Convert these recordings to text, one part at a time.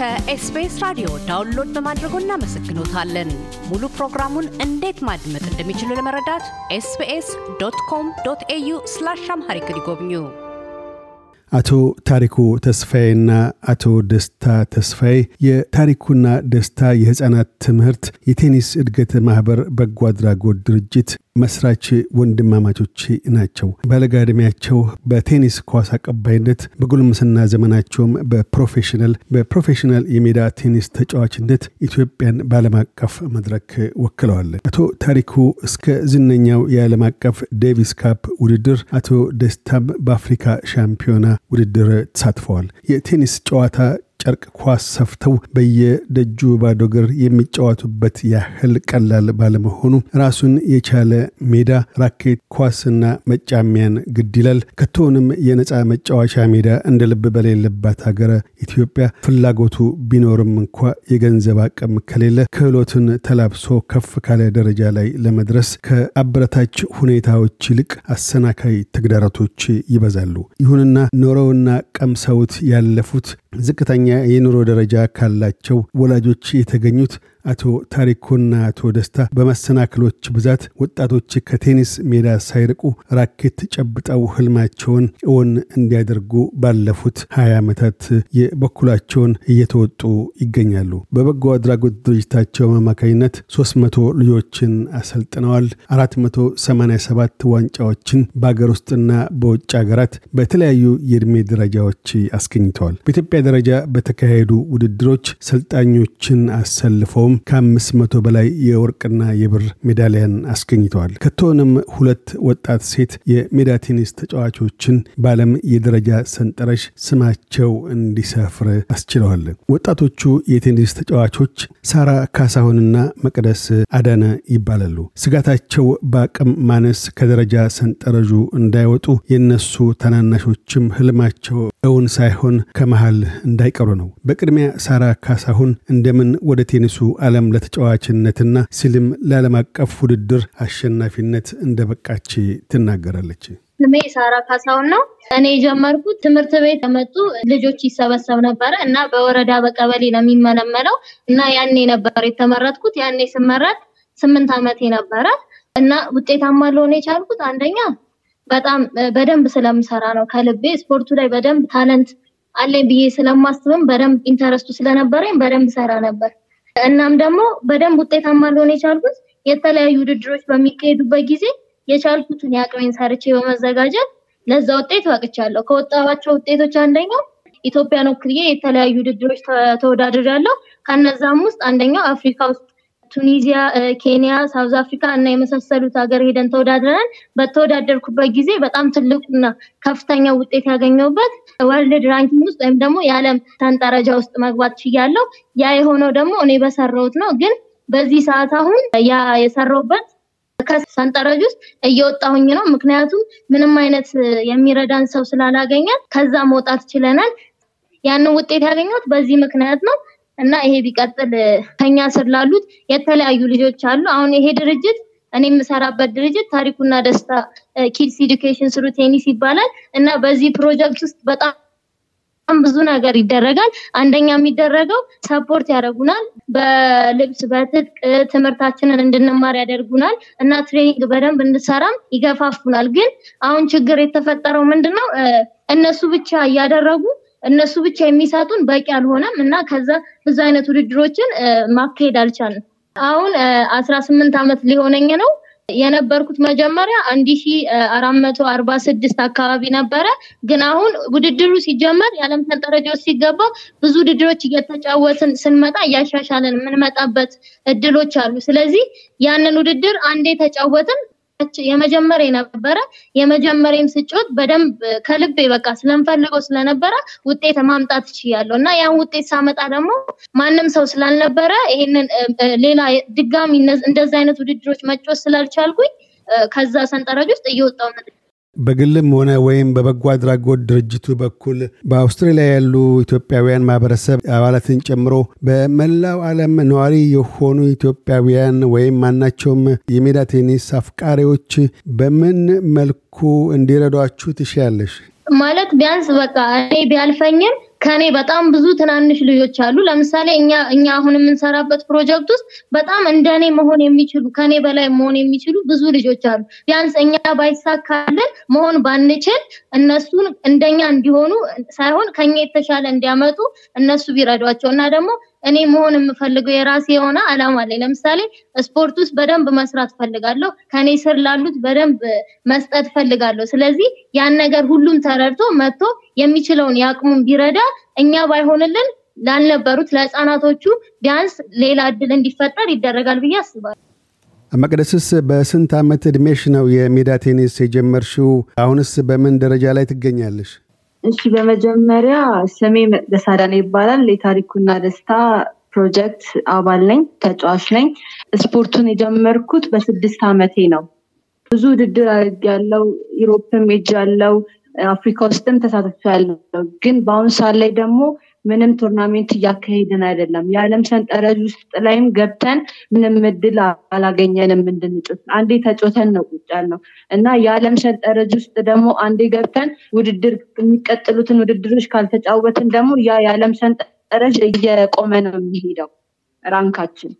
ከኤስቢኤስ ራዲዮ download በማድረጎ እናመሰግኖታለን። ሙሉ ፕሮግራሙን እንዴት ማድመጥ እንደሚችሉ ለመረዳት ኤስቢኤስ dot com dot au slash Amharic ይጎብኙ። አቶ ታሪኩ ተስፋዬና አቶ ደስታ ተስፋዬ የታሪኩና ደስታ የህፃናት ትምህርት የቴኒስ እድገት ማህበር በጎ አድራጎት ድርጅት መስራች ወንድማማቾች ናቸው። በለጋ ዕድሜያቸው በቴኒስ ኳስ አቀባይነት በጉልምስና ዘመናቸውም በ professional በ professional የሜዳ ቴኒስ ተጫዋችነት ኢትዮጵያን በዓለም አቀፍ መድረክ ወክለዋል። አቶ ታሪኩ እስከ ዝነኛው የዓለም አቀፍ Davis Cup ውድድር፣ አቶ ደስታም በአፍሪካ ሻምፒዮና ውድድር ተሳትፈዋል። የቴኒስ ጨዋታ ጨርቅ ኳስ ሰፍተው በየደጁ ባዶ እግር የሚጫወቱበት ያህል ቀላል ባለመሆኑ ራሱን የቻለ ሜዳ፣ ራኬት፣ ኳስና መጫሚያን ግድ ይላል። ከቶውንም የነፃ መጫወቻ ሜዳ እንደ ልብ በሌለባት ሀገረ ኢትዮጵያ ፍላጎቱ ቢኖርም እንኳ የገንዘብ አቅም ከሌለ ክህሎትን ተላብሶ ከፍ ካለ ደረጃ ላይ ለመድረስ ከአበረታች ሁኔታዎች ይልቅ አሰናካይ ተግዳሮቶች ይበዛሉ። ይሁንና ኖረውና ቀምሰውት ያለፉት ዝቅተኛ የኑሮ ደረጃ ካላቸው ወላጆች የተገኙት አቶ ታሪኩና አቶ ደስታ በመሰናክሎች ብዛት ወጣቶች ከቴኒስ ሜዳ ሳይርቁ ራኬት ጨብጠው ህልማቸውን እውን እንዲያደርጉ ባለፉት 20 ዓመታት የበኩላቸውን እየተወጡ ይገኛሉ። በበጎ አድራጎት ድርጅታቸው አማካኝነት 300 ልጆችን አሰልጥነዋል። 487 ዋንጫዎችን በአገር ውስጥና በውጭ ሀገራት በተለያዩ የዕድሜ ደረጃዎች አስገኝተዋል። በኢትዮጵያ ደረጃ በተካሄዱ ውድድሮች ሰልጣኞችን አሰልፈውም ከአምስት መቶ በላይ የወርቅና የብር ሜዳሊያን አስገኝተዋል። ከቶንም ሁለት ወጣት ሴት የሜዳ ቴኒስ ተጫዋቾችን በዓለም የደረጃ ሰንጠረዥ ስማቸው እንዲሰፍር አስችለዋል። ወጣቶቹ የቴኒስ ተጫዋቾች ሳራ ካሳሁንና መቅደስ አዳነ ይባላሉ። ስጋታቸው በአቅም ማነስ ከደረጃ ሰንጠረዡ እንዳይወጡ የነሱ ታናናሾችም ህልማቸው እውን ሳይሆን ከመሃል እንዳይቀሩ ነው። በቅድሚያ ሳራ ካሳሁን እንደምን ወደ ቴኒሱ ዓለም ለተጫዋችነትና ሲልም ለዓለም አቀፍ ውድድር አሸናፊነት እንደበቃች ትናገራለች። ስሜ ሳራ ካሳሁን ነው። እኔ የጀመርኩት ትምህርት ቤት የመጡ ልጆች ይሰበሰብ ነበረ እና በወረዳ በቀበሌ ነው የሚመለመለው እና ያኔ ነበር የተመረጥኩት። ያኔ ስመረጥ ስምንት ዓመቴ ነበረ እና ውጤታማ ልሆን የቻልኩት አንደኛ በጣም በደንብ ስለምሰራ ነው። ከልቤ ስፖርቱ ላይ በደንብ talent አለኝ ብዬ ስለማስብም በደንብ interest ኡ ስለነበረኝ በደንብ ሰራ ነበር። እናም ደግሞ በደንብ ውጤታማ ልሆን የቻልኩት የተለያዩ ውድድሮች በሚካሄዱበት ጊዜ የቻልኩትን የአቅሜን ሰርቼ በመዘጋጀት ለዛ ውጤት በቅቻለሁ። ከወጣባቸው ውጤቶች አንደኛው ኢትዮጵያን ወክዬ የተለያዩ ውድድሮች ተወዳድሬያለሁ። ከነዛም ውስጥ አንደኛው አፍሪካ ውስጥ ቱኒዚያ፣ ኬንያ፣ South Africa እና የመሳሰሉት ሀገር ሄደን ተወዳድረናል። በተወዳደርኩበት ጊዜ በጣም ትልቁና ከፍተኛ ውጤት ያገኘሁበት world ranking ውስጥ ወይም ደግሞ የዓለም ሰንጠረዥ ውስጥ መግባት ችያለሁ። ያ የሆነው ደግሞ እኔ በሰራሁት ነው። ግን በዚህ ሰዓት አሁን ያ የሰራሁበት ከሰንጠረዥ ውስጥ እየወጣሁኝ ነው። ምክንያቱም ምንም አይነት የሚረዳን ሰው ስላላገኘን ከዛ መውጣት ችለናል። ያንን ውጤት ያገኘሁት በዚህ ምክንያት ነው። እና ይሄ ቢቀጥል ከኛ ስር ላሉት የተለያዩ ልጆች አሉ። አሁን ይሄ ድርጅት እኔ የምሰራበት ድርጅት ታሪኩና ደስታ Kids Education through Tennis ይባላል እና በዚህ ፕሮጀክት ውስጥ በጣም ብዙ ነገር ይደረጋል። አንደኛ የሚደረገው support ያደርጉናል። በልብስ በትጥቅ ትምህርታችንን እንድንማር ያደርጉናል እና training በደንብ እንድሰራም ይገፋፉናል። ግን አሁን ችግር የተፈጠረው ምንድን ነው? እነሱ ብቻ እያደረጉ እነሱ ብቻ የሚሰጡን በቂ አልሆነም እና ከዛ ብዙ አይነት ውድድሮችን ማካሄድ አልቻልንም። አሁን አስራ ስምንት ዓመት ሊሆነኝ ነው። የነበርኩት መጀመሪያ አንድ ሺ አራት መቶ አርባ ስድስት አካባቢ ነበረ። ግን አሁን ውድድሩ ሲጀመር የዓለም ሰንጠረዥ ውስጥ ሲገባ ብዙ ውድድሮች እየተጫወትን ስንመጣ እያሻሻለን የምንመጣበት እድሎች አሉ። ስለዚህ ያንን ውድድር አንዴ ተጫወትን የመጀመሪያ ነበረ። የመጀመሪያም ስጮት በደንብ ከልቤ በቃ ስለምፈልገው ስለነበረ ውጤት ማምጣት ችያለሁ እና ያን ውጤት ሳመጣ ደግሞ ማንም ሰው ስላልነበረ ይሄንን ሌላ ድጋሚ እንደዚ አይነት ውድድሮች መጮት ስላልቻልኩኝ ከዛ ሰንጠረዥ ውስጥ እየወጣው በግልም ሆነ ወይም በበጎ አድራጎት ድርጅቱ በኩል በአውስትራሊያ ያሉ ኢትዮጵያውያን ማህበረሰብ አባላትን ጨምሮ በመላው ዓለም ነዋሪ የሆኑ ኢትዮጵያውያን ወይም ማናቸውም የሜዳ ቴኒስ አፍቃሪዎች በምን መልኩ እንዲረዷችሁ ትሻለሽ? ማለት ቢያንስ በቃ እኔ ቢያልፈኝም ከኔ በጣም ብዙ ትናንሽ ልጆች አሉ። ለምሳሌ እኛ እኛ አሁን የምንሰራበት ፕሮጀክት ውስጥ በጣም እንደኔ መሆን የሚችሉ ከኔ በላይ መሆን የሚችሉ ብዙ ልጆች አሉ። ቢያንስ እኛ ባይሳካልን መሆን ባንችል እነሱን እንደኛ እንዲሆኑ ሳይሆን ከኛ የተሻለ እንዲያመጡ እነሱ ቢረዷቸው እና ደግሞ እኔ መሆን የምፈልገው የራሴ የሆነ አላማ አለኝ። ለምሳሌ ስፖርት ውስጥ በደንብ መስራት ፈልጋለሁ። ከኔ ስር ላሉት በደንብ መስጠት ፈልጋለሁ። ስለዚህ ያን ነገር ሁሉም ተረድቶ መጥቶ የሚችለውን የአቅሙን ቢረዳ እኛ ባይሆንልን ላልነበሩት ለህፃናቶቹ ቢያንስ ሌላ እድል እንዲፈጠር ይደረጋል ብዬ አስባለሁ። መቅደስስ በስንት ዓመት ዕድሜሽ ነው የሜዳ ቴኒስ የጀመርሽው? አሁንስ በምን ደረጃ ላይ ትገኛለሽ? እሺ በመጀመሪያ ስሜ አዳነ ይባላል። የታሪኩና ደስታ ፕሮጀክት አባል ነኝ፣ ተጫዋች ነኝ። ስፖርቱን የጀመርኩት በስድስት ዓመቴ ነው። ብዙ ውድድር አድርጌያለሁ። Europe ም ሄጃለሁ። አፍሪካ ውስጥም ተሳትፌያለሁ። ግን በአሁኑ ሰዓት ላይ ደግሞ ምንም tournament እያካሄድን አይደለም። የዓለም ሰንጠረዥ ውስጥ ላይም ገብተን ምንም እድል አላገኘንም እንድንጮት። አንዴ ተጮተን ነው ቁጭ ያልነው እና የዓለም ሰንጠረዥ ውስጥ ደግሞ አንዴ ገብተን ውድድር የሚቀጥሉትን ውድድሮች ካልተጫወትን ደግሞ ያ የዓለም ሰንጠረዥ እየቆመ ነው የሚሄደው ራንካችን።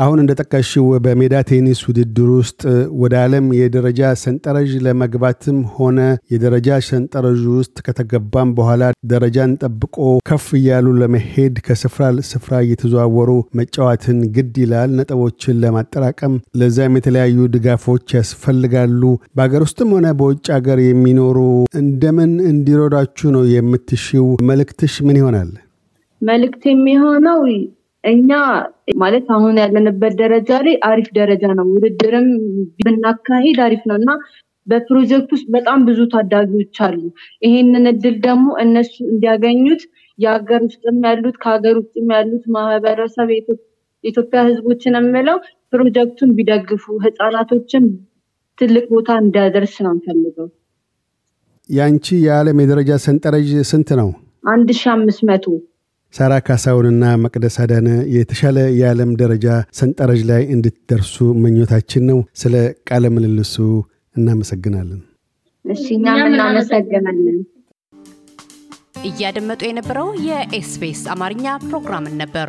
አሁን እንደጠቀሽው በሜዳ ቴኒስ ውድድር ውስጥ ወደ ዓለም የደረጃ ሰንጠረዥ ለመግባትም ሆነ የደረጃ ሰንጠረዥ ውስጥ ከተገባም በኋላ ደረጃን ጠብቆ ከፍ እያሉ ለመሄድ ከስፍራ ስፍራ እየተዘዋወሩ መጫወትን ግድ ይላል። ነጥቦችን ለማጠራቀም ለዚያም የተለያዩ ድጋፎች ያስፈልጋሉ። በሀገር ውስጥም ሆነ በውጭ ሀገር የሚኖሩ እንደምን እንዲረዳችሁ ነው የምትሽው? መልእክትሽ ምን ይሆናል? መልእክት የሚሆነው እኛ ማለት አሁን ያለንበት ደረጃ ላይ አሪፍ ደረጃ ነው። ውድድርም ብናካሄድ አሪፍ ነው እና በፕሮጀክት ውስጥ በጣም ብዙ ታዳጊዎች አሉ። ይሄንን እድል ደግሞ እነሱ እንዲያገኙት የሀገር ውስጥም ያሉት ከሀገር ውጭም ያሉት ማህበረሰብ የኢትዮጵያ ሕዝቦችን የምለው ፕሮጀክቱን ቢደግፉ ህፃናቶችን ትልቅ ቦታ እንዲያደርስ ነው እንፈልገው። ያንቺ የዓለም የደረጃ ሰንጠረዥ ስንት ነው? አንድ ሺ አምስት መቶ ሳራ ካሳውንና መቅደስ አዳነ የተሻለ የዓለም ደረጃ ሰንጠረዥ ላይ እንድትደርሱ ምኞታችን ነው። ስለ ቃለ ምልልሱ እናመሰግናለን። እሺ እኛም እናመሰግናለን። እያደመጡ የነበረው የኤስቢኤስ አማርኛ ፕሮግራምን ነበር።